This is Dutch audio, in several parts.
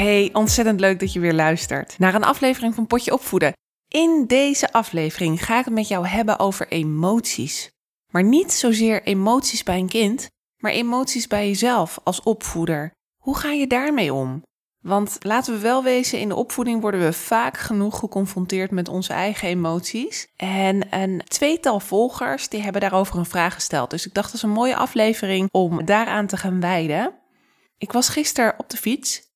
Hey, ontzettend leuk dat je weer luistert naar een aflevering van Potje Opvoeden. In deze aflevering ga ik het met jou hebben over emoties. Maar niet zozeer emoties bij een kind, maar emoties bij jezelf als opvoeder. Hoe ga je daarmee om? Want laten we wel wezen, in de opvoeding worden we vaak genoeg geconfronteerd met onze eigen emoties. En een tweetal volgers die hebben daarover een vraag gesteld. Dus ik dacht dat is een mooie aflevering om daaraan te gaan wijden. Ik was gisteren op de fiets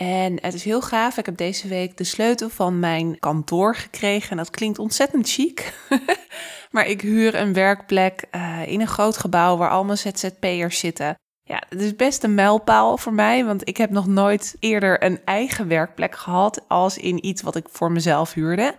en het is heel gaaf. Ik heb deze week de sleutel van mijn kantoor gekregen. En dat klinkt ontzettend chic. maar ik huur een werkplek uh, in een groot gebouw waar allemaal ZZP'ers zitten. Ja, het is best een mijlpaal voor mij, want ik heb nog nooit eerder een eigen werkplek gehad als in iets wat ik voor mezelf huurde.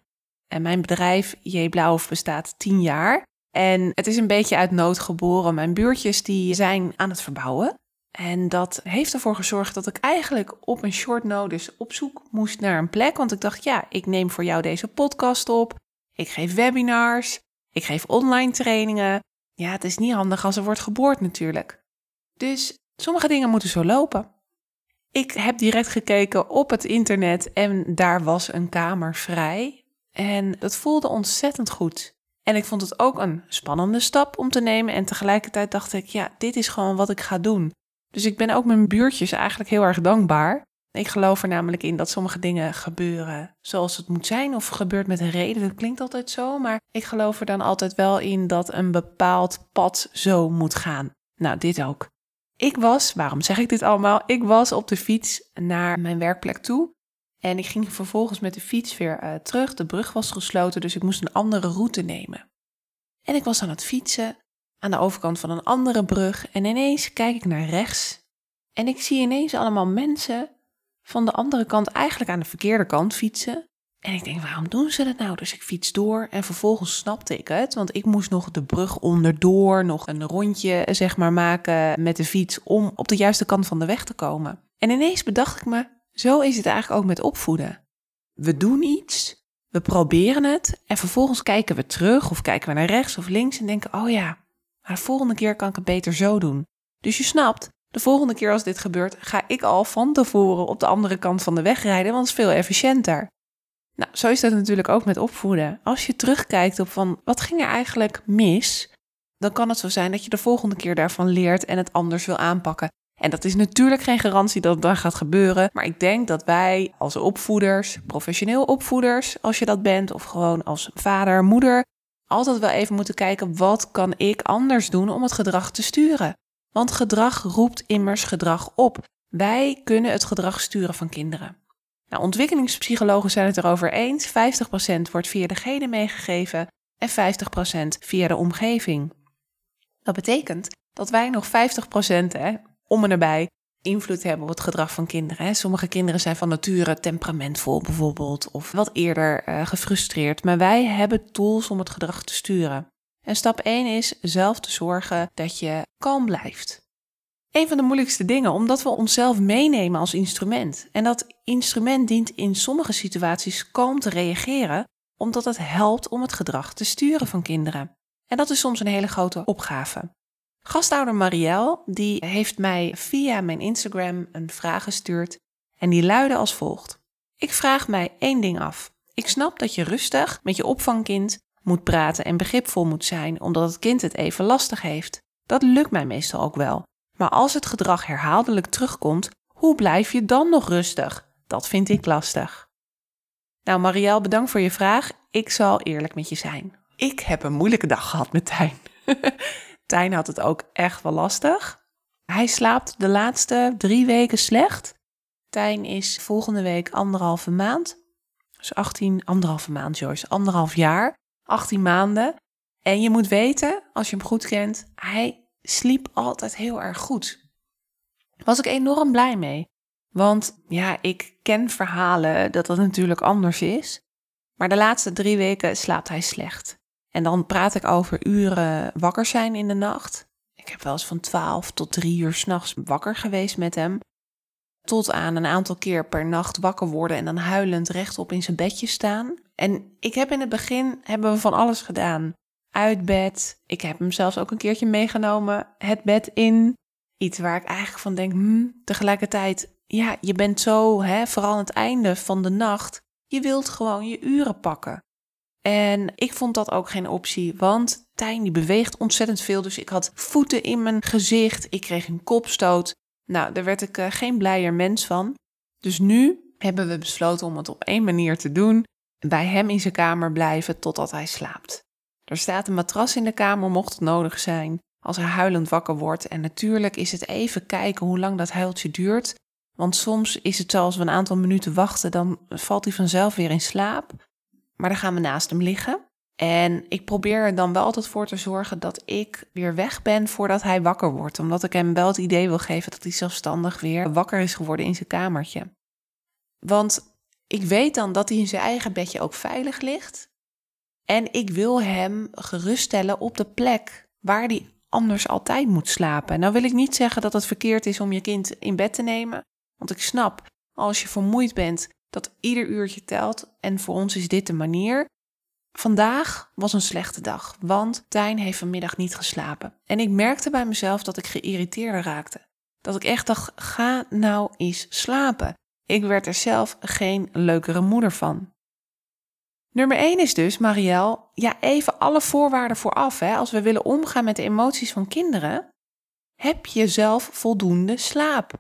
En mijn bedrijf J Blauw bestaat 10 jaar. En het is een beetje uit nood geboren. Mijn buurtjes die zijn aan het verbouwen. En dat heeft ervoor gezorgd dat ik eigenlijk op een short notice op zoek moest naar een plek. Want ik dacht, ja, ik neem voor jou deze podcast op. Ik geef webinars. Ik geef online trainingen. Ja, het is niet handig als er wordt geboord natuurlijk. Dus sommige dingen moeten zo lopen. Ik heb direct gekeken op het internet en daar was een kamer vrij. En dat voelde ontzettend goed. En ik vond het ook een spannende stap om te nemen. En tegelijkertijd dacht ik, ja, dit is gewoon wat ik ga doen. Dus ik ben ook mijn buurtjes eigenlijk heel erg dankbaar. Ik geloof er namelijk in dat sommige dingen gebeuren zoals het moet zijn of gebeurt met een reden. Dat klinkt altijd zo, maar ik geloof er dan altijd wel in dat een bepaald pad zo moet gaan. Nou, dit ook. Ik was, waarom zeg ik dit allemaal? Ik was op de fiets naar mijn werkplek toe. En ik ging vervolgens met de fiets weer uh, terug. De brug was gesloten, dus ik moest een andere route nemen. En ik was aan het fietsen aan de overkant van een andere brug en ineens kijk ik naar rechts en ik zie ineens allemaal mensen van de andere kant eigenlijk aan de verkeerde kant fietsen. En ik denk, waarom doen ze dat nou? Dus ik fiets door en vervolgens snapte ik het, want ik moest nog de brug onderdoor, nog een rondje zeg maar maken met de fiets om op de juiste kant van de weg te komen. En ineens bedacht ik me, zo is het eigenlijk ook met opvoeden. We doen iets, we proberen het en vervolgens kijken we terug of kijken we naar rechts of links en denken, oh ja, de volgende keer kan ik het beter zo doen. Dus je snapt, de volgende keer als dit gebeurt, ga ik al van tevoren op de andere kant van de weg rijden, want het is veel efficiënter. Nou, zo is dat natuurlijk ook met opvoeden. Als je terugkijkt op van wat ging er eigenlijk mis, dan kan het zo zijn dat je de volgende keer daarvan leert en het anders wil aanpakken. En dat is natuurlijk geen garantie dat het dan gaat gebeuren, maar ik denk dat wij als opvoeders, professioneel opvoeders, als je dat bent, of gewoon als vader, moeder, altijd wel even moeten kijken wat kan ik anders doen om het gedrag te sturen. Want gedrag roept immers gedrag op. Wij kunnen het gedrag sturen van kinderen. Nou, ontwikkelingspsychologen zijn het erover eens. 50% wordt via de genen meegegeven en 50% via de omgeving. Dat betekent dat wij nog 50% hè, om en nabij invloed hebben op het gedrag van kinderen. Sommige kinderen zijn van nature temperamentvol bijvoorbeeld, of wat eerder uh, gefrustreerd. Maar wij hebben tools om het gedrag te sturen. En stap 1 is zelf te zorgen dat je kalm blijft. Een van de moeilijkste dingen, omdat we onszelf meenemen als instrument. En dat instrument dient in sommige situaties kalm te reageren, omdat het helpt om het gedrag te sturen van kinderen. En dat is soms een hele grote opgave. Gastouder Marielle die heeft mij via mijn Instagram een vraag gestuurd en die luidde als volgt. Ik vraag mij één ding af. Ik snap dat je rustig met je opvangkind moet praten en begripvol moet zijn omdat het kind het even lastig heeft. Dat lukt mij meestal ook wel. Maar als het gedrag herhaaldelijk terugkomt, hoe blijf je dan nog rustig? Dat vind ik lastig. Nou, Marielle, bedankt voor je vraag. Ik zal eerlijk met je zijn. Ik heb een moeilijke dag gehad met. Tijn had het ook echt wel lastig. Hij slaapt de laatste drie weken slecht. Tijn is volgende week anderhalve maand. Dus 18, anderhalve maand, Joyce, anderhalf jaar. 18 maanden. En je moet weten, als je hem goed kent, hij sliep altijd heel erg goed. was ik enorm blij mee. Want ja, ik ken verhalen dat dat natuurlijk anders is. Maar de laatste drie weken slaapt hij slecht. En dan praat ik over uren wakker zijn in de nacht. Ik heb wel eens van 12 tot 3 uur s'nachts wakker geweest met hem. Tot aan een aantal keer per nacht wakker worden en dan huilend rechtop in zijn bedje staan. En ik heb in het begin hebben we van alles gedaan. Uit bed. Ik heb hem zelfs ook een keertje meegenomen. Het bed in. Iets waar ik eigenlijk van denk, hmm, tegelijkertijd, ja, je bent zo, hè, vooral aan het einde van de nacht, je wilt gewoon je uren pakken. En ik vond dat ook geen optie, want Tijn die beweegt ontzettend veel. Dus ik had voeten in mijn gezicht, ik kreeg een kopstoot. Nou, daar werd ik uh, geen blijer mens van. Dus nu hebben we besloten om het op één manier te doen. Bij hem in zijn kamer blijven totdat hij slaapt. Er staat een matras in de kamer mocht het nodig zijn. Als hij huilend wakker wordt. En natuurlijk is het even kijken hoe lang dat huiltje duurt. Want soms is het zo als we een aantal minuten wachten, dan valt hij vanzelf weer in slaap. Maar dan gaan we naast hem liggen. En ik probeer er dan wel altijd voor te zorgen dat ik weer weg ben voordat hij wakker wordt. Omdat ik hem wel het idee wil geven dat hij zelfstandig weer wakker is geworden in zijn kamertje. Want ik weet dan dat hij in zijn eigen bedje ook veilig ligt. En ik wil hem geruststellen op de plek waar hij anders altijd moet slapen. Nou wil ik niet zeggen dat het verkeerd is om je kind in bed te nemen. Want ik snap, als je vermoeid bent, dat ieder uurtje telt. En voor ons is dit de manier. Vandaag was een slechte dag, want Tijn heeft vanmiddag niet geslapen. En ik merkte bij mezelf dat ik geïrriteerd raakte. Dat ik echt dacht, ga nou eens slapen. Ik werd er zelf geen leukere moeder van. Nummer 1 is dus, Marielle, ja, even alle voorwaarden vooraf. Hè. Als we willen omgaan met de emoties van kinderen, heb je zelf voldoende slaap.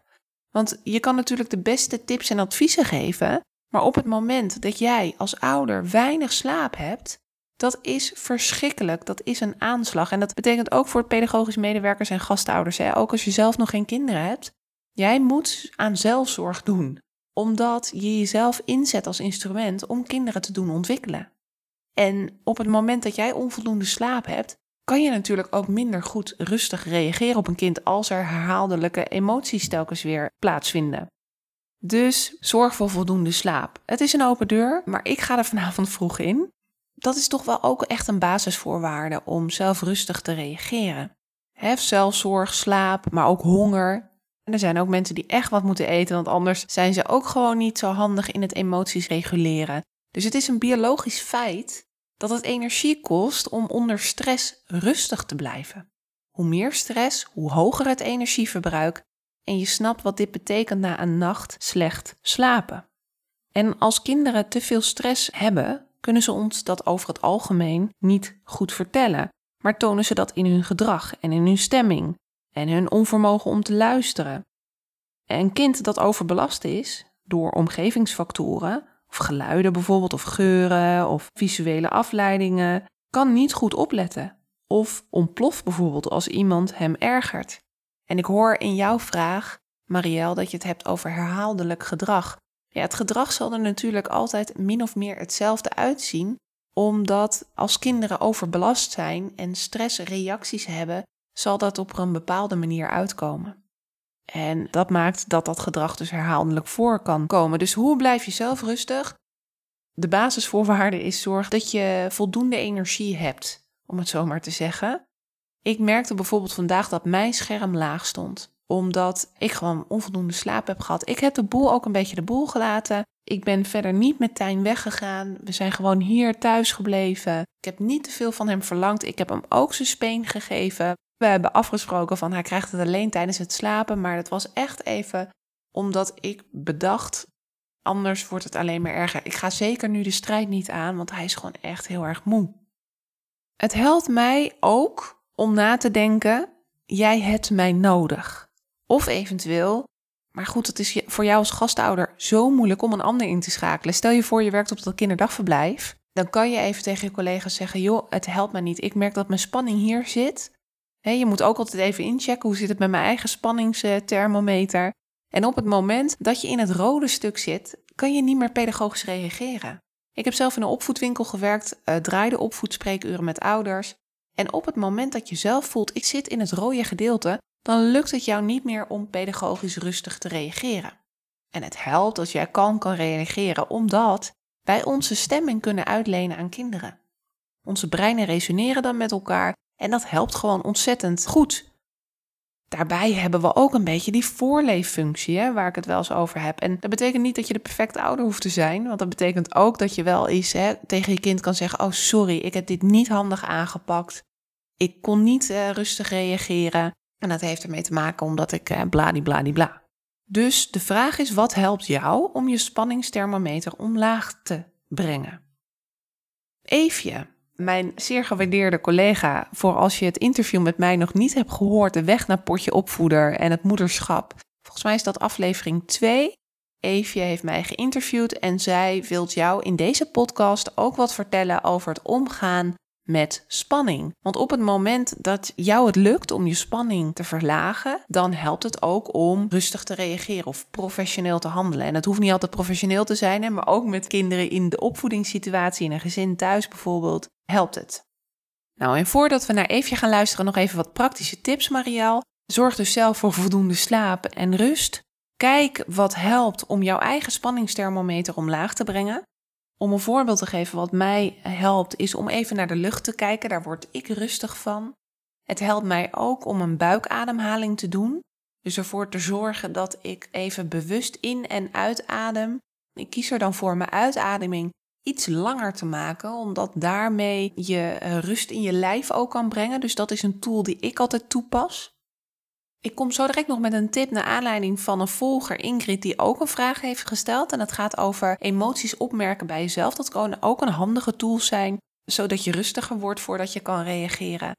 Want je kan natuurlijk de beste tips en adviezen geven, maar op het moment dat jij als ouder weinig slaap hebt, dat is verschrikkelijk. Dat is een aanslag. En dat betekent ook voor pedagogisch medewerkers en gastouders. Hè? Ook als je zelf nog geen kinderen hebt. Jij moet aan zelfzorg doen. Omdat je jezelf inzet als instrument om kinderen te doen ontwikkelen. En op het moment dat jij onvoldoende slaap hebt, kan je natuurlijk ook minder goed rustig reageren op een kind als er herhaaldelijke emoties telkens weer plaatsvinden. Dus zorg voor voldoende slaap. Het is een open deur, maar ik ga er vanavond vroeg in. Dat is toch wel ook echt een basisvoorwaarde om zelf rustig te reageren. Hef zelfzorg, slaap, maar ook honger. En er zijn ook mensen die echt wat moeten eten, want anders zijn ze ook gewoon niet zo handig in het emoties reguleren. Dus het is een biologisch feit dat het energie kost om onder stress rustig te blijven. Hoe meer stress, hoe hoger het energieverbruik en je snapt wat dit betekent na een nacht slecht slapen. En als kinderen te veel stress hebben, kunnen ze ons dat over het algemeen niet goed vertellen, maar tonen ze dat in hun gedrag en in hun stemming en hun onvermogen om te luisteren. Een kind dat overbelast is door omgevingsfactoren, of geluiden bijvoorbeeld, of geuren of visuele afleidingen, kan niet goed opletten. Of ontploft bijvoorbeeld als iemand hem ergert. En ik hoor in jouw vraag, Marielle, dat je het hebt over herhaaldelijk gedrag. Ja, het gedrag zal er natuurlijk altijd min of meer hetzelfde uitzien, omdat als kinderen overbelast zijn en stressreacties hebben, zal dat op een bepaalde manier uitkomen. En dat maakt dat dat gedrag dus herhaaldelijk voor kan komen. Dus hoe blijf je zelf rustig? De basisvoorwaarde is zorg dat je voldoende energie hebt, om het zo maar te zeggen. Ik merkte bijvoorbeeld vandaag dat mijn scherm laag stond, omdat ik gewoon onvoldoende slaap heb gehad. Ik heb de boel ook een beetje de boel gelaten. Ik ben verder niet met Tijn weggegaan. We zijn gewoon hier thuis gebleven. Ik heb niet te veel van hem verlangd. Ik heb hem ook zijn speen gegeven. We hebben afgesproken van hij krijgt het alleen tijdens het slapen. Maar dat was echt even omdat ik bedacht, anders wordt het alleen maar erger. Ik ga zeker nu de strijd niet aan, want hij is gewoon echt heel erg moe. Het helpt mij ook om na te denken, jij hebt mij nodig. Of eventueel, maar goed, het is voor jou als gastouder zo moeilijk om een ander in te schakelen. Stel je voor je werkt op dat kinderdagverblijf. Dan kan je even tegen je collega's zeggen, joh, het helpt mij niet. Ik merk dat mijn spanning hier zit. Je moet ook altijd even inchecken, hoe zit het met mijn eigen spanningsthermometer. En op het moment dat je in het rode stuk zit, kan je niet meer pedagogisch reageren. Ik heb zelf in een opvoedwinkel gewerkt, uh, draaide opvoedspreekuren met ouders. En op het moment dat je zelf voelt, ik zit in het rode gedeelte, dan lukt het jou niet meer om pedagogisch rustig te reageren. En het helpt als jij kalm kan reageren, omdat wij onze stemming kunnen uitlenen aan kinderen. Onze breinen resoneren dan met elkaar en dat helpt gewoon ontzettend goed. Daarbij hebben we ook een beetje die voorleeffunctie, hè, waar ik het wel eens over heb. En dat betekent niet dat je de perfecte ouder hoeft te zijn, want dat betekent ook dat je wel eens hè, tegen je kind kan zeggen: Oh, sorry, ik heb dit niet handig aangepakt. Ik kon niet uh, rustig reageren. En dat heeft ermee te maken omdat ik uh, bladibladibla. Dus de vraag is: wat helpt jou om je spanningsthermometer omlaag te brengen? Eefje, mijn zeer gewaardeerde collega, voor als je het interview met mij nog niet hebt gehoord, de weg naar potje opvoeder en het moederschap. Volgens mij is dat aflevering 2. Eefje heeft mij geïnterviewd en zij wil jou in deze podcast ook wat vertellen over het omgaan met spanning. Want op het moment dat jou het lukt om je spanning te verlagen, dan helpt het ook om rustig te reageren of professioneel te handelen. En het hoeft niet altijd professioneel te zijn, maar ook met kinderen in de opvoedingssituatie, in een gezin thuis bijvoorbeeld, helpt het. Nou, en voordat we naar Eefje gaan luisteren, nog even wat praktische tips, Mariaal. Zorg dus zelf voor voldoende slaap en rust. Kijk wat helpt om jouw eigen spanningsthermometer omlaag te brengen. Om een voorbeeld te geven, wat mij helpt, is om even naar de lucht te kijken. Daar word ik rustig van. Het helpt mij ook om een buikademhaling te doen. Dus ervoor te zorgen dat ik even bewust in- en uitadem. Ik kies er dan voor mijn uitademing iets langer te maken, omdat daarmee je eh, rust in je lijf ook kan brengen. Dus dat is een tool die ik altijd toepas. Ik kom zo direct nog met een tip naar aanleiding van een volger, Ingrid, die ook een vraag heeft gesteld. En dat gaat over emoties opmerken bij jezelf. Dat kan ook een handige tool zijn, zodat je rustiger wordt voordat je kan reageren.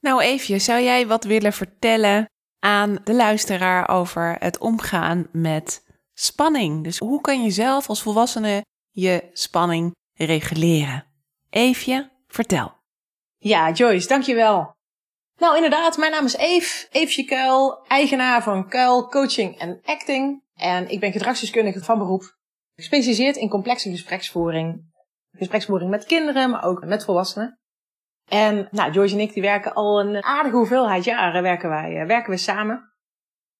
Nou, Eefje, zou jij wat willen vertellen aan de luisteraar over het omgaan met spanning? Dus hoe kan je zelf als volwassene je spanning reguleren? Eefje, vertel. Ja, Joyce, dankjewel. Nou, inderdaad, mijn naam is Eve, Eefje Kuil, eigenaar van Kuil Coaching en Acting. En ik ben gedragsdeskundige van beroep, gespecialiseerd in complexe gespreksvoering. Gespreksvoering met kinderen, maar ook met volwassenen. En nou, Joyce en ik die werken al een aardige hoeveelheid jaren werken wij, uh, werken we samen.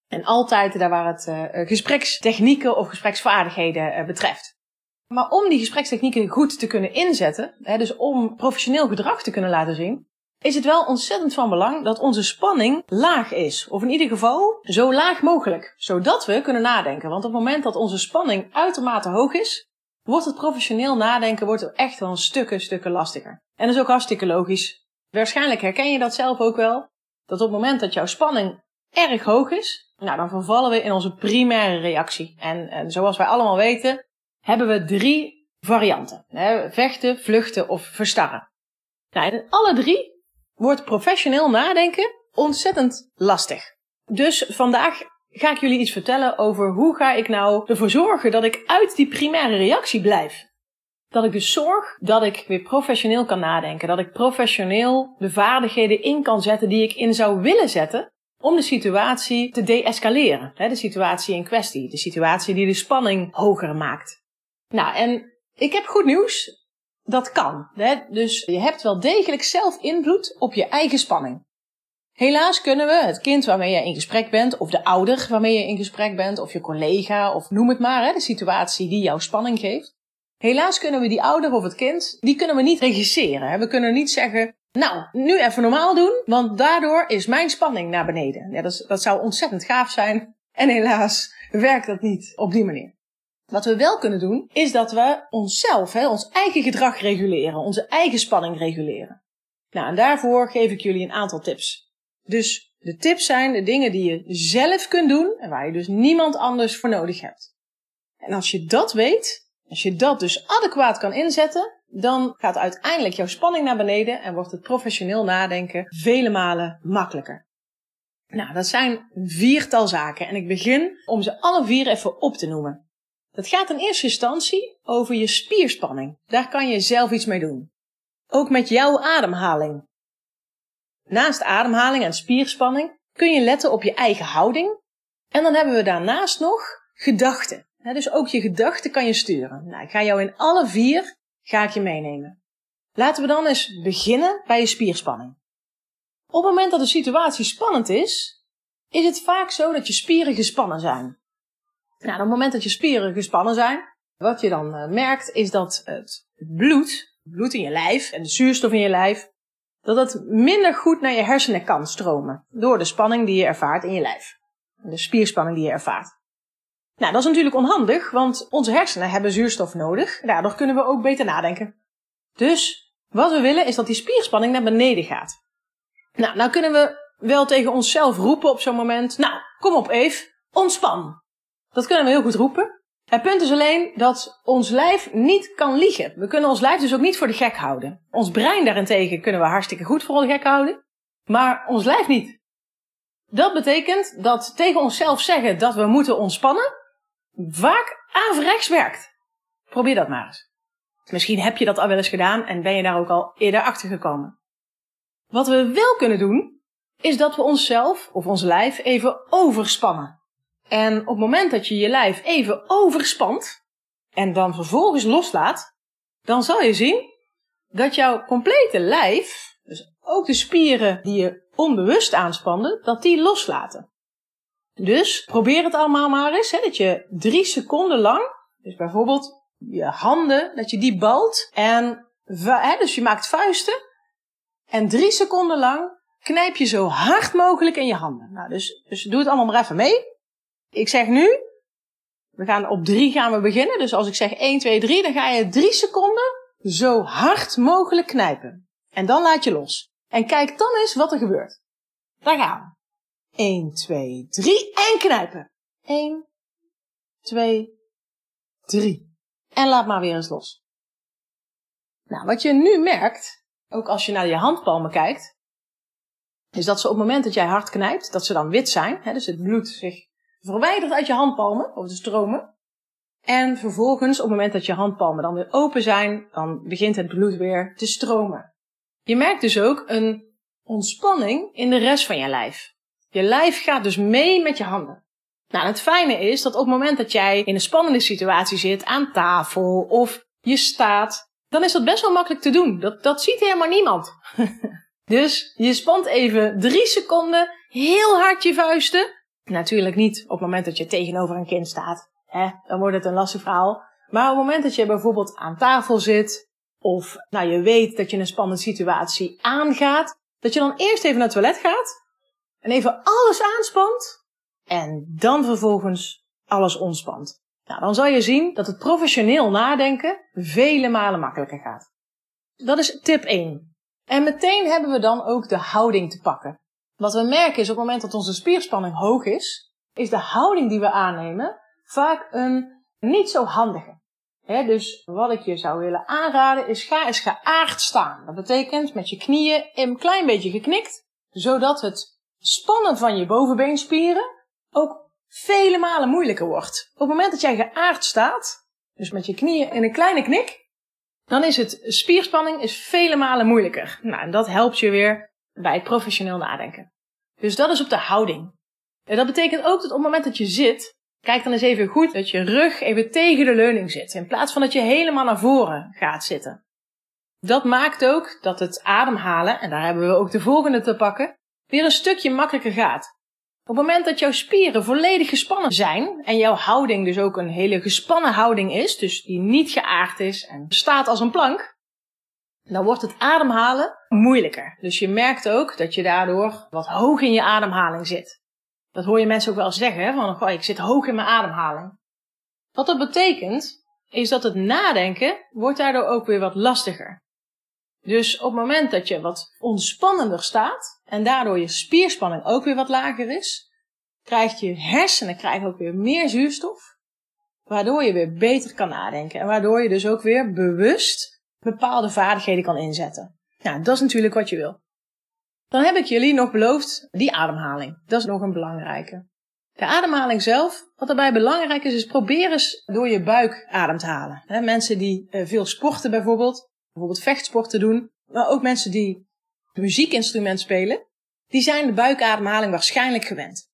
En altijd daar waar het uh, gesprekstechnieken of gespreksvaardigheden betreft. Maar om die gesprekstechnieken goed te kunnen inzetten, hè, dus om professioneel gedrag te kunnen laten zien, is het wel ontzettend van belang dat onze spanning laag is. Of in ieder geval zo laag mogelijk, zodat we kunnen nadenken. Want op het moment dat onze spanning uitermate hoog is, wordt het professioneel nadenken wordt echt wel een stukken, stukken lastiger. En dat is ook hartstikke logisch. Waarschijnlijk herken je dat zelf ook wel. Dat op het moment dat jouw spanning erg hoog is, nou, dan vervallen we in onze primaire reactie. En, en zoals wij allemaal weten, hebben we drie varianten. Vechten, vluchten of verstarren. Nou, in alle drie wordt professioneel nadenken ontzettend lastig. Dus vandaag ga ik jullie iets vertellen over hoe ga ik nou ervoor zorgen dat ik uit die primaire reactie blijf. Dat ik dus zorg dat ik weer professioneel kan nadenken. Dat ik professioneel de vaardigheden in kan zetten die ik in zou willen zetten om de situatie te deescaleren. De situatie in kwestie. De situatie die de spanning hoger maakt. Nou, en ik heb goed nieuws dat kan. Hè? Dus je hebt wel degelijk zelf invloed op je eigen spanning. Helaas kunnen we het kind waarmee je in gesprek bent, of de ouder waarmee je in gesprek bent, of je collega, of noem het maar, hè, de situatie die jouw spanning geeft. Helaas kunnen we die ouder of het kind, die kunnen we niet regisseren. Hè? We kunnen niet zeggen, nou, nu even normaal doen, want daardoor is mijn spanning naar beneden. Ja, dat, dat zou ontzettend gaaf zijn. En helaas werkt dat niet op die manier. Wat we wel kunnen doen, is dat we onszelf, hè, ons eigen gedrag reguleren, onze eigen spanning reguleren. Nou, en daarvoor geef ik jullie een aantal tips. Dus de tips zijn de dingen die je zelf kunt doen en waar je dus niemand anders voor nodig hebt. En als je dat weet, als je dat dus adequaat kan inzetten, dan gaat uiteindelijk jouw spanning naar beneden en wordt het professioneel nadenken vele malen makkelijker. Nou, dat zijn viertal zaken en ik begin om ze alle vier even op te noemen. Dat gaat in eerste instantie over je spierspanning. Daar kan je zelf iets mee doen. Ook met jouw ademhaling. Naast ademhaling en spierspanning kun je letten op je eigen houding. En dan hebben we daarnaast nog gedachten. Dus ook je gedachten kan je sturen. Nou, ik ga jou in alle vier ga ik je meenemen. Laten we dan eens beginnen bij je spierspanning. Op het moment dat de situatie spannend is, is het vaak zo dat je spieren gespannen zijn. Nou, op het moment dat je spieren gespannen zijn, wat je dan uh, merkt is dat het bloed, bloed in je lijf en de zuurstof in je lijf, dat het minder goed naar je hersenen kan stromen door de spanning die je ervaart in je lijf. De spierspanning die je ervaart. Nou, dat is natuurlijk onhandig, want onze hersenen hebben zuurstof nodig. Daardoor kunnen we ook beter nadenken. Dus wat we willen is dat die spierspanning naar beneden gaat. Nou, nou kunnen we wel tegen onszelf roepen op zo'n moment. Nou, kom op Eve, ontspan. Dat kunnen we heel goed roepen. Het punt is alleen dat ons lijf niet kan liegen. We kunnen ons lijf dus ook niet voor de gek houden. Ons brein daarentegen kunnen we hartstikke goed voor de gek houden, maar ons lijf niet. Dat betekent dat tegen onszelf zeggen dat we moeten ontspannen vaak averechts werkt. Probeer dat maar eens. Misschien heb je dat al wel eens gedaan en ben je daar ook al eerder achter gekomen. Wat we wel kunnen doen, is dat we onszelf of ons lijf even overspannen. En op het moment dat je je lijf even overspant en dan vervolgens loslaat, dan zal je zien dat jouw complete lijf, dus ook de spieren die je onbewust aanspande, dat die loslaten. Dus probeer het allemaal maar eens, hè, dat je drie seconden lang, dus bijvoorbeeld je handen, dat je die balt en, hè, dus je maakt vuisten en drie seconden lang knijp je zo hard mogelijk in je handen. Nou, dus, dus doe het allemaal maar even mee. Ik zeg nu, we gaan op drie gaan we beginnen. Dus als ik zeg 1, 2, 3, dan ga je drie seconden zo hard mogelijk knijpen. En dan laat je los. En kijk dan eens wat er gebeurt. Daar gaan we. 1, 2, 3 en knijpen. 1, 2, 3. En laat maar weer eens los. Nou, wat je nu merkt, ook als je naar je handpalmen kijkt, is dat ze op het moment dat jij hard knijpt, dat ze dan wit zijn. Hè, dus het bloed zich verwijdert uit je handpalmen, of de stromen. En vervolgens, op het moment dat je handpalmen dan weer open zijn, dan begint het bloed weer te stromen. Je merkt dus ook een ontspanning in de rest van je lijf. Je lijf gaat dus mee met je handen. Nou, het fijne is dat op het moment dat jij in een spannende situatie zit, aan tafel of je staat, dan is dat best wel makkelijk te doen. Dat, dat ziet helemaal niemand. dus je spant even drie seconden heel hard je vuisten. Natuurlijk niet op het moment dat je tegenover een kind staat. Hè? Dan wordt het een lastig verhaal. Maar op het moment dat je bijvoorbeeld aan tafel zit, of nou, je weet dat je een spannende situatie aangaat, dat je dan eerst even naar het toilet gaat en even alles aanspant en dan vervolgens alles ontspant. Nou, dan zal je zien dat het professioneel nadenken vele malen makkelijker gaat. Dat is tip 1. En meteen hebben we dan ook de houding te pakken. Wat we merken is op het moment dat onze spierspanning hoog is, is de houding die we aannemen vaak een niet zo handige. dus wat ik je zou willen aanraden is ga eens geaard staan. Dat betekent met je knieën een klein beetje geknikt, zodat het spannen van je bovenbeenspieren ook vele malen moeilijker wordt. Op het moment dat jij geaard staat, dus met je knieën in een kleine knik, dan is het spierspanning is vele malen moeilijker. Nou, en dat helpt je weer bij het professioneel nadenken. Dus dat is op de houding. En dat betekent ook dat op het moment dat je zit, kijk dan eens even goed dat je rug even tegen de leuning zit, in plaats van dat je helemaal naar voren gaat zitten. Dat maakt ook dat het ademhalen, en daar hebben we ook de volgende te pakken, weer een stukje makkelijker gaat. Op het moment dat jouw spieren volledig gespannen zijn en jouw houding dus ook een hele gespannen houding is, dus die niet geaard is en staat als een plank, dan wordt het ademhalen moeilijker. Dus je merkt ook dat je daardoor wat hoog in je ademhaling zit. Dat hoor je mensen ook wel zeggen, van oh, ik zit hoog in mijn ademhaling. Wat dat betekent, is dat het nadenken wordt daardoor ook weer wat lastiger. Dus op het moment dat je wat ontspannender staat en daardoor je spierspanning ook weer wat lager is, krijgt je hersenen krijgen ook weer meer zuurstof, waardoor je weer beter kan nadenken en waardoor je dus ook weer bewust bepaalde vaardigheden kan inzetten. Nou, dat is natuurlijk wat je wil. Dan heb ik jullie nog beloofd die ademhaling. Dat is nog een belangrijke. De ademhaling zelf, wat daarbij belangrijk is, is probeer eens door je buik adem te halen. mensen die eh, veel sporten bijvoorbeeld, bijvoorbeeld vechtsporten doen, maar ook mensen die muziekinstrument spelen, die zijn de buikademhaling waarschijnlijk gewend.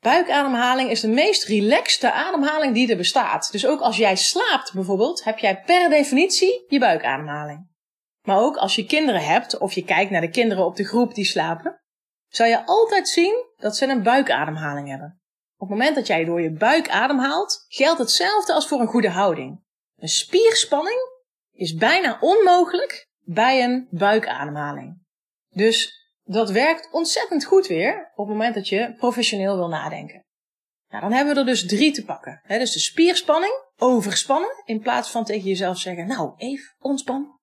Buikademhaling is de meest relaxte ademhaling die er bestaat. Dus ook als jij slaapt bijvoorbeeld, heb jij per definitie je buikademhaling. Maar ook als je kinderen hebt of je kijkt naar de kinderen op de groep die slapen, zal je altijd zien dat ze een buikademhaling hebben. Op het moment dat jij door je buik ademhaalt, geldt hetzelfde als voor een goede houding. Een spierspanning is bijna onmogelijk bij een buikademhaling. Dus dat werkt ontzettend goed weer op het moment dat je professioneel wil nadenken. Nou, dan hebben we er dus drie te pakken. Dus de spierspanning, overspannen, in plaats van tegen jezelf zeggen, nou, even ontspan.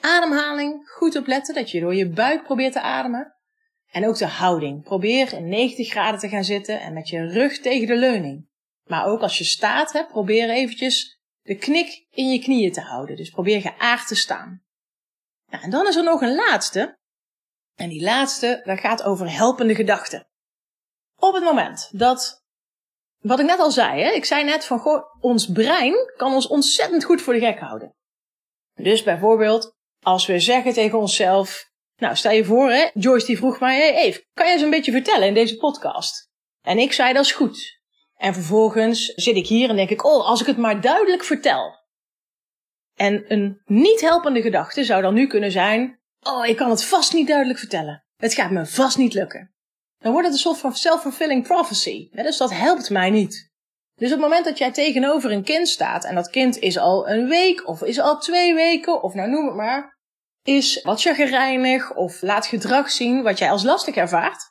Ademhaling, goed opletten dat je door je buik probeert te ademen. En ook de houding. Probeer in 90 graden te gaan zitten en met je rug tegen de leuning. Maar ook als je staat, probeer eventjes de knik in je knieën te houden. Dus probeer geaard te staan. Nou, en dan is er nog een laatste. En die laatste, dat gaat over helpende gedachten. Op het moment dat, wat ik net al zei, hè, ik zei net van, goh, ons brein kan ons ontzettend goed voor de gek houden. Dus bijvoorbeeld, als we zeggen tegen onszelf, nou stel je voor, hè, Joyce die vroeg mij, hey Eve, kan je eens een beetje vertellen in deze podcast? En ik zei, dat is goed. En vervolgens zit ik hier en denk ik, oh, als ik het maar duidelijk vertel. En een niet helpende gedachte zou dan nu kunnen zijn, Oh, ik kan het vast niet duidelijk vertellen. Het gaat me vast niet lukken. Dan wordt het een soort van self-fulfilling prophecy. Dus dat helpt mij niet. Dus op het moment dat jij tegenover een kind staat en dat kind is al een week of is al twee weken of nou noem het maar, is wat chagrijnig of laat gedrag zien wat jij als lastig ervaart.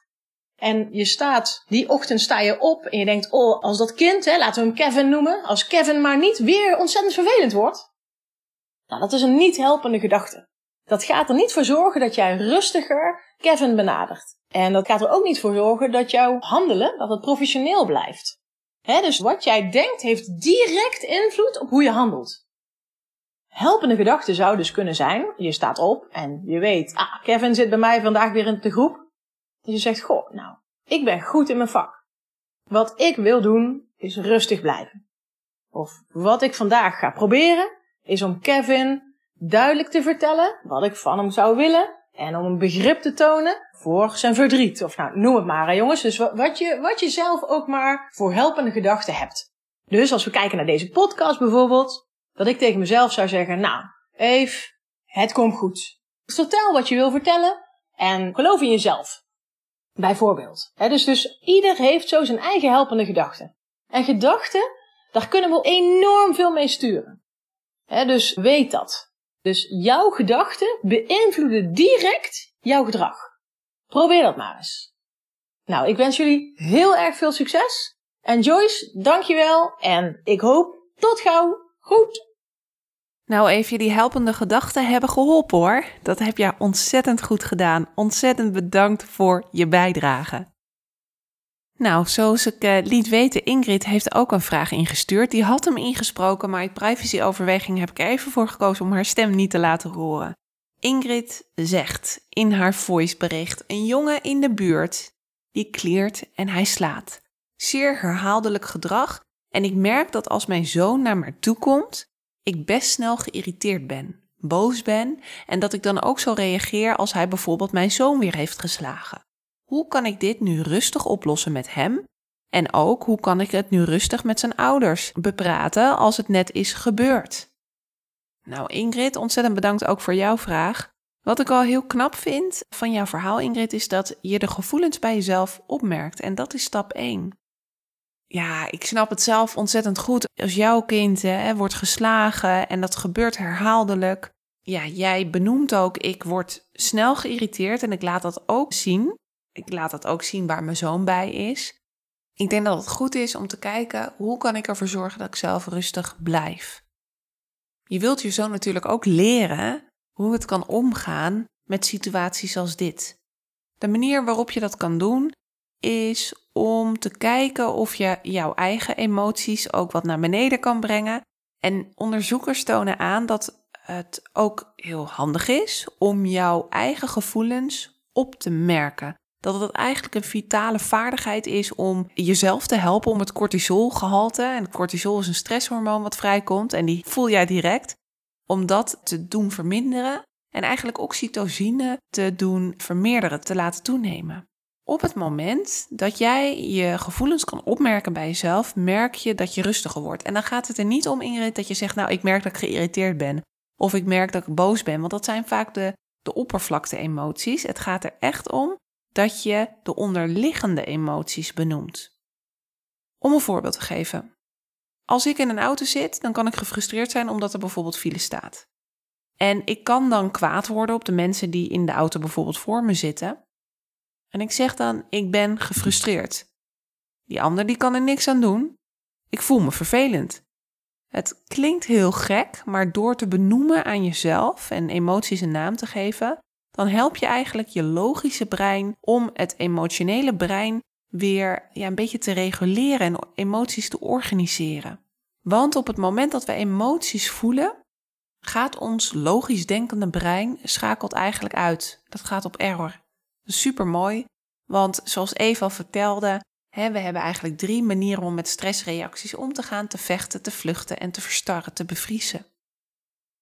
En je staat, die ochtend sta je op en je denkt, oh, als dat kind, hè, laten we hem Kevin noemen, als Kevin maar niet weer ontzettend vervelend wordt. Nou, dat is een niet helpende gedachte. Dat gaat er niet voor zorgen dat jij rustiger Kevin benadert. En dat gaat er ook niet voor zorgen dat jouw handelen, dat het professioneel blijft. dus wat jij denkt heeft direct invloed op hoe je handelt. Helpende gedachten zou dus kunnen zijn, je staat op en je weet, ah, Kevin zit bij mij vandaag weer in de groep. En je zegt, goh, nou, ik ben goed in mijn vak. Wat ik wil doen, is rustig blijven. Of wat ik vandaag ga proberen, is om Kevin duidelijk te vertellen wat ik van hem zou willen. En om een begrip te tonen voor zijn verdriet. Of nou, noem het maar, hè, jongens. Dus wat je, wat je zelf ook maar voor helpende gedachten hebt. Dus als we kijken naar deze podcast bijvoorbeeld. Dat ik tegen mezelf zou zeggen, nou, Eve, het komt goed. Vertel wat je wil vertellen. En geloof in jezelf. Bijvoorbeeld. dus, dus ieder heeft zo zijn eigen helpende gedachten. En gedachten, daar kunnen we enorm veel mee sturen. dus weet dat. Dus jouw gedachten beïnvloeden direct jouw gedrag. Probeer dat maar eens. Nou, ik wens jullie heel erg veel succes. En Joyce, dankjewel. En ik hoop tot gauw. Goed. Nou, even die helpende gedachten hebben geholpen hoor. Dat heb je ontzettend goed gedaan. Ontzettend bedankt voor je bijdrage. Nou, zoals ik uh, liet weten, Ingrid heeft ook een vraag ingestuurd. Die had hem ingesproken, maar uit privacyoverweging heb ik even voor gekozen om haar stem niet te laten horen. Ingrid zegt in haar voicebericht: Een jongen in de buurt die kleert en hij slaat. Zeer herhaaldelijk gedrag en ik merk dat als mijn zoon naar me toe komt, ik best snel geïrriteerd ben, boos ben en dat ik dan ook zo reageer als hij bijvoorbeeld mijn zoon weer heeft geslagen. Hoe kan ik dit nu rustig oplossen met hem? En ook hoe kan ik het nu rustig met zijn ouders bepraten als het net is gebeurd? Nou, Ingrid, ontzettend bedankt ook voor jouw vraag. Wat ik al heel knap vind van jouw verhaal, Ingrid, is dat je de gevoelens bij jezelf opmerkt. En dat is stap 1. Ja, ik snap het zelf ontzettend goed. Als jouw kind hè, wordt geslagen en dat gebeurt herhaaldelijk. Ja, jij benoemt ook, ik word snel geïrriteerd en ik laat dat ook zien ik laat dat ook zien waar mijn zoon bij is. Ik denk dat het goed is om te kijken hoe kan ik ervoor zorgen dat ik zelf rustig blijf. Je wilt je zoon natuurlijk ook leren hoe het kan omgaan met situaties als dit. De manier waarop je dat kan doen is om te kijken of je jouw eigen emoties ook wat naar beneden kan brengen. En onderzoekers tonen aan dat het ook heel handig is om jouw eigen gevoelens op te merken dat het eigenlijk een vitale vaardigheid is om jezelf te helpen om het cortisolgehalte, en cortisol is een stresshormoon wat vrijkomt en die voel jij direct, om dat te doen verminderen en eigenlijk oxytocine te doen vermeerderen, te laten toenemen. Op het moment dat jij je gevoelens kan opmerken bij jezelf, merk je dat je rustiger wordt. En dan gaat het er niet om, Ingrid, dat je zegt, nou, ik merk dat ik geïrriteerd ben. Of ik merk dat ik boos ben, want dat zijn vaak de, de oppervlakte emoties. Het gaat er echt om dat je de onderliggende emoties benoemt. Om een voorbeeld te geven. Als ik in een auto zit, dan kan ik gefrustreerd zijn omdat er bijvoorbeeld file staat. En ik kan dan kwaad worden op de mensen die in de auto bijvoorbeeld voor me zitten. En ik zeg dan, ik ben gefrustreerd. Die ander die kan er niks aan doen. Ik voel me vervelend. Het klinkt heel gek, maar door te benoemen aan jezelf en emoties een naam te geven, dan help je eigenlijk je logische brein om het emotionele brein weer ja, een beetje te reguleren en emoties te organiseren. Want op het moment dat we emoties voelen, gaat ons logisch denkende brein schakelt eigenlijk uit. Dat gaat op error. Super mooi, want zoals Eva al vertelde, hè, we hebben eigenlijk drie manieren om met stressreacties om te gaan: te vechten, te vluchten en te verstarren, te bevriezen.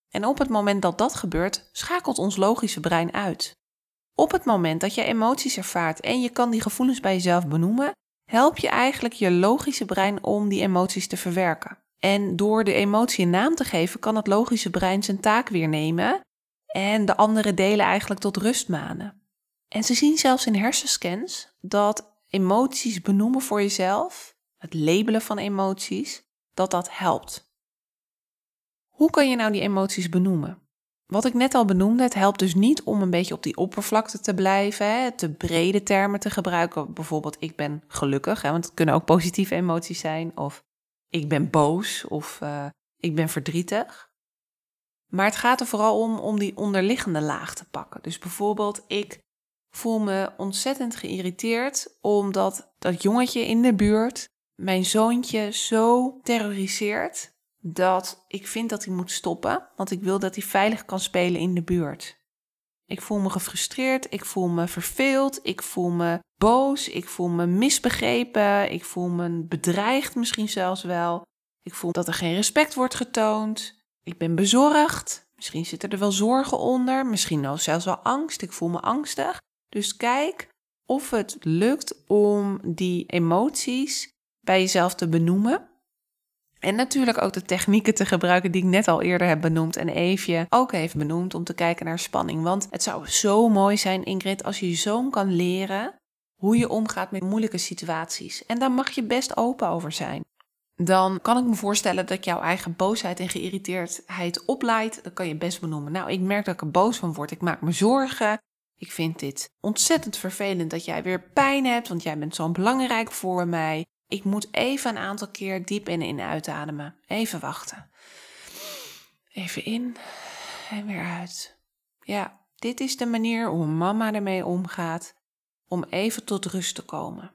En op het moment dat dat gebeurt, schakelt ons logische brein uit. Op het moment dat je emoties ervaart en je kan die gevoelens bij jezelf benoemen, help je eigenlijk je logische brein om die emoties te verwerken. En door de emotie een naam te geven, kan het logische brein zijn taak weer nemen en de andere delen eigenlijk tot rust manen. En ze zien zelfs in hersenscans dat emoties benoemen voor jezelf, het labelen van emoties, dat dat helpt. Hoe kan je nou die emoties benoemen? Wat ik net al benoemde, het helpt dus niet om een beetje op die oppervlakte te blijven, hè, te brede termen te gebruiken. Bijvoorbeeld, ik ben gelukkig, hè, want het kunnen ook positieve emoties zijn, of ik ben boos, of uh, ik ben verdrietig. Maar het gaat er vooral om om die onderliggende laag te pakken. Dus bijvoorbeeld, ik voel me ontzettend geïrriteerd omdat dat jongetje in de buurt mijn zoontje zo terroriseert dat ik vind dat hij moet stoppen, want ik wil dat hij veilig kan spelen in de buurt. Ik voel me gefrustreerd, ik voel me verveeld, ik voel me boos, ik voel me misbegrepen, ik voel me bedreigd misschien zelfs wel. Ik voel dat er geen respect wordt getoond. Ik ben bezorgd. Misschien zitten er wel zorgen onder, misschien zelfs wel angst. Ik voel me angstig. Dus kijk of het lukt om die emoties bij jezelf te benoemen en natuurlijk ook de technieken te gebruiken die ik net al eerder heb benoemd en Eefje ook heeft benoemd om te kijken naar spanning. Want het zou zo mooi zijn, Ingrid, als je je zoon kan leren hoe je omgaat met moeilijke situaties. En daar mag je best open over zijn. Dan kan ik me voorstellen dat jouw eigen boosheid en geïrriteerdheid opleidt. Dan kan je best benoemen. Nou, ik merk dat ik er boos van word. Ik maak me zorgen. Ik vind dit ontzettend vervelend dat jij weer pijn hebt, want jij bent zo belangrijk voor mij. Ik moet even een aantal keer diep in en uitademen. Even wachten. Even in en weer uit. Ja, dit is de manier hoe mama ermee omgaat om even tot rust te komen.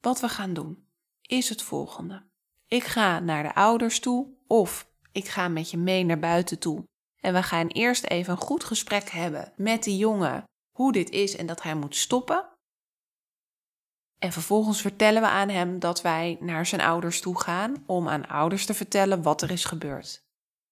Wat we gaan doen is het volgende. Ik ga naar de ouders toe of ik ga met je mee naar buiten toe. En we gaan eerst even een goed gesprek hebben met die jongen hoe dit is en dat hij moet stoppen. En vervolgens vertellen we aan hem dat wij naar zijn ouders toe gaan om aan ouders te vertellen wat er is gebeurd.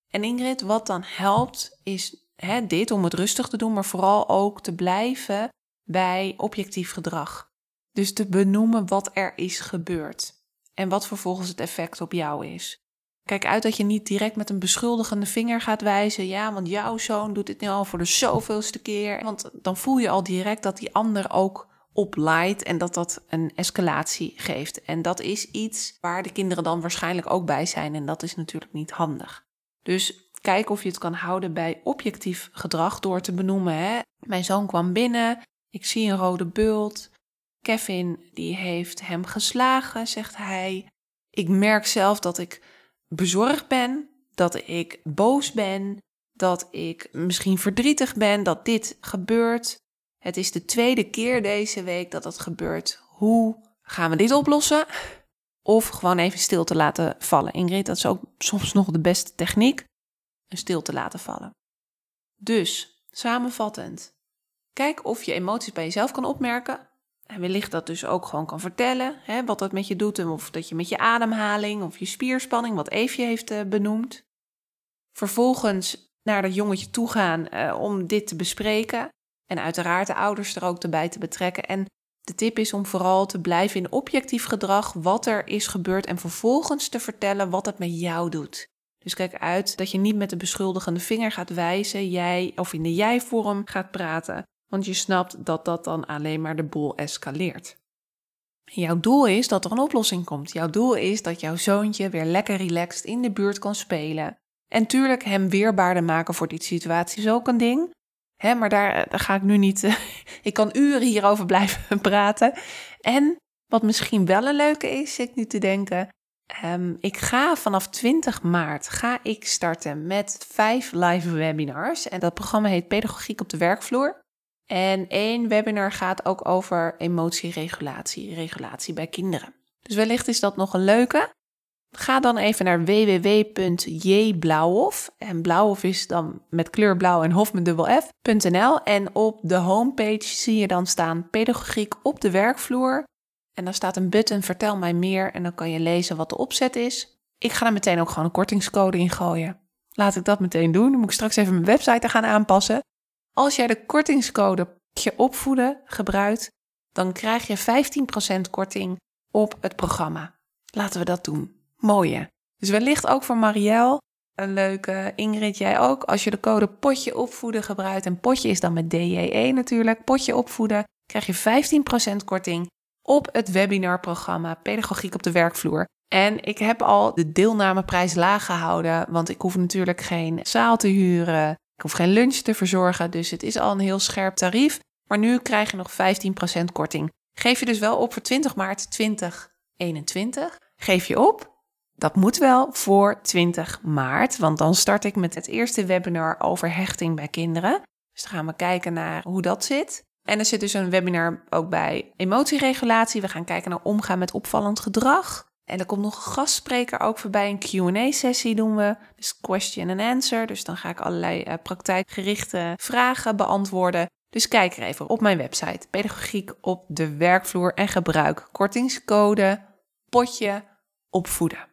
En Ingrid, wat dan helpt, is hè, dit om het rustig te doen, maar vooral ook te blijven bij objectief gedrag. Dus te benoemen wat er is gebeurd en wat vervolgens het effect op jou is. Kijk uit dat je niet direct met een beschuldigende vinger gaat wijzen. Ja, want jouw zoon doet dit nu al voor de zoveelste keer. Want dan voel je al direct dat die ander ook oplaait en dat dat een escalatie geeft. En dat is iets waar de kinderen dan waarschijnlijk ook bij zijn en dat is natuurlijk niet handig. Dus kijk of je het kan houden bij objectief gedrag door te benoemen. Hè? Mijn zoon kwam binnen, ik zie een rode bult. Kevin die heeft hem geslagen, zegt hij. Ik merk zelf dat ik bezorgd ben, dat ik boos ben, dat ik misschien verdrietig ben dat dit gebeurt. Het is de tweede keer deze week dat dat gebeurt. Hoe gaan we dit oplossen? Of gewoon even stil te laten vallen. Ingrid, dat is ook soms nog de beste techniek. Een stil te laten vallen. Dus, samenvattend. Kijk of je emoties bij jezelf kan opmerken. En wellicht dat dus ook gewoon kan vertellen. Hè, wat dat met je doet. Of dat je met je ademhaling of je spierspanning, wat Eefje heeft uh, benoemd. Vervolgens naar dat jongetje toe gaan uh, om dit te bespreken. En uiteraard de ouders er ook erbij te betrekken. En de tip is om vooral te blijven in objectief gedrag wat er is gebeurd en vervolgens te vertellen wat het met jou doet. Dus kijk uit dat je niet met de beschuldigende vinger gaat wijzen, jij of in de jij-vorm gaat praten, want je snapt dat dat dan alleen maar de boel escaleert. Jouw doel is dat er een oplossing komt. Jouw doel is dat jouw zoontje weer lekker relaxed in de buurt kan spelen. En tuurlijk hem weerbaarder maken voor die situatie is ook een ding. Hè, maar daar, daar ga ik nu niet. ik kan uren hierover blijven praten. En wat misschien wel een leuke is, zit nu te denken. Um, ik ga vanaf 20 maart ga ik starten met vijf live webinars. En dat programma heet Pedagogiek op de werkvloer. En één webinar gaat ook over emotieregulatie, regulatie bij kinderen. Dus wellicht is dat nog een leuke. Ga dan even naar www.jblauwhof. En blauwhof is dan met kleur blauw en hof met dubbel f.nl. En op de homepage zie je dan staan pedagogiek op de werkvloer. En dan staat een button vertel mij meer en dan kan je lezen wat de opzet is. Ik ga er meteen ook gewoon een kortingscode in gooien. Laat ik dat meteen doen. Dan moet ik straks even mijn website gaan aanpassen. Als jij de kortingscode je opvoeden gebruikt, dan krijg je 15% korting op het programma. Laten we dat doen. Mooie. Dus wellicht ook voor Marielle een leuke. Ingrid, jij ook. Als je de code potje opvoeden gebruikt, en potje is dan met DJE natuurlijk, potje opvoeden, krijg je 15% korting op het webinarprogramma Pedagogiek op de werkvloer. En ik heb al de deelnameprijs laag gehouden, want ik hoef natuurlijk geen zaal te huren. Ik hoef geen lunch te verzorgen, dus het is al een heel scherp tarief. Maar nu krijg je nog 15% korting. Geef je dus wel op voor 20 maart 2021. Geef je op. Dat moet wel voor 20 maart, want dan start ik met het eerste webinar over hechting bij kinderen. Dus dan gaan we kijken naar hoe dat zit. En er zit dus een webinar ook bij emotieregulatie. We gaan kijken naar omgaan met opvallend gedrag. En er komt nog een gastspreker ook voorbij. Een QA-sessie doen we. Dus question and answer. Dus dan ga ik allerlei uh, praktijkgerichte vragen beantwoorden. Dus kijk er even op mijn website. Pedagogiek op de werkvloer en gebruik kortingscode potje opvoeden.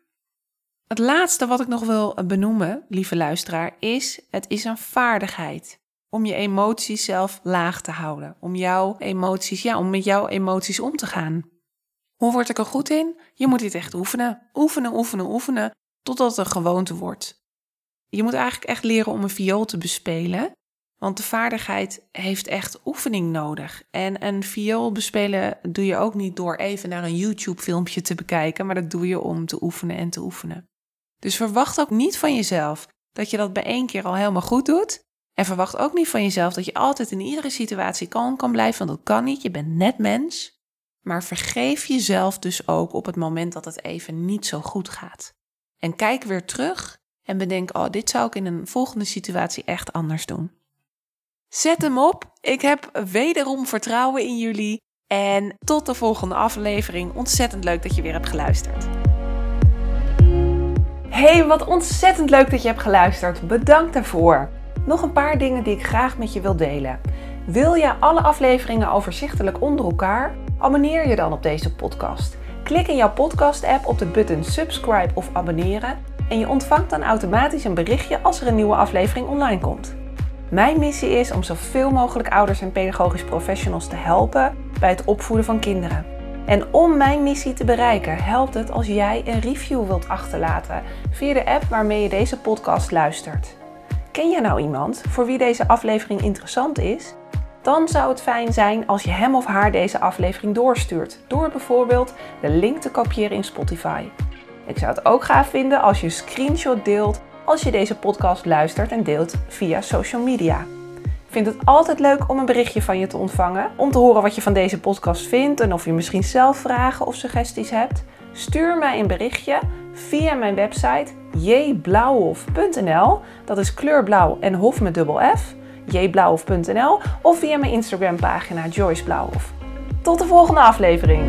Het laatste wat ik nog wil benoemen, lieve luisteraar, is: het is een vaardigheid om je emoties zelf laag te houden. Om jouw emoties, ja, om met jouw emoties om te gaan. Hoe word ik er goed in? Je moet dit echt oefenen. Oefenen, oefenen, oefenen, totdat het een gewoonte wordt. Je moet eigenlijk echt leren om een viool te bespelen. Want de vaardigheid heeft echt oefening nodig. En een viool bespelen doe je ook niet door even naar een YouTube-filmpje te bekijken, maar dat doe je om te oefenen en te oefenen. Dus verwacht ook niet van jezelf dat je dat bij één keer al helemaal goed doet. En verwacht ook niet van jezelf dat je altijd in iedere situatie kalm kan blijven, want dat kan niet. Je bent net mens. Maar vergeef jezelf dus ook op het moment dat het even niet zo goed gaat. En kijk weer terug en bedenk: oh, dit zou ik in een volgende situatie echt anders doen. Zet hem op. Ik heb wederom vertrouwen in jullie. En tot de volgende aflevering. Ontzettend leuk dat je weer hebt geluisterd. Hey, wat ontzettend leuk dat je hebt geluisterd. Bedankt daarvoor. Nog een paar dingen die ik graag met je wil delen. Wil je alle afleveringen overzichtelijk onder elkaar? Abonneer je dan op deze podcast. Klik in jouw podcast-app op de button subscribe of abonneren en je ontvangt dan automatisch een berichtje als er een nieuwe aflevering online komt. Mijn missie is om zoveel mogelijk ouders en pedagogisch professionals te helpen bij het opvoeden van kinderen. En om mijn missie te bereiken, helpt het als jij een review wilt achterlaten via de app waarmee je deze podcast luistert. Ken je nou iemand voor wie deze aflevering interessant is? Dan zou het fijn zijn als je hem of haar deze aflevering doorstuurt, door bijvoorbeeld de link te kopiëren in Spotify. Ik zou het ook gaaf vinden als je een screenshot deelt als je deze podcast luistert en deelt via social media. Vind het altijd leuk om een berichtje van je te ontvangen, om te horen wat je van deze podcast vindt en of je misschien zelf vragen of suggesties hebt. Stuur mij een berichtje via mijn website jblauwhof.nl. Dat is kleurblauw en hof met dubbel F. jblauwhof.nl of via mijn Instagram pagina Joyce Blauwhof. Tot de volgende aflevering.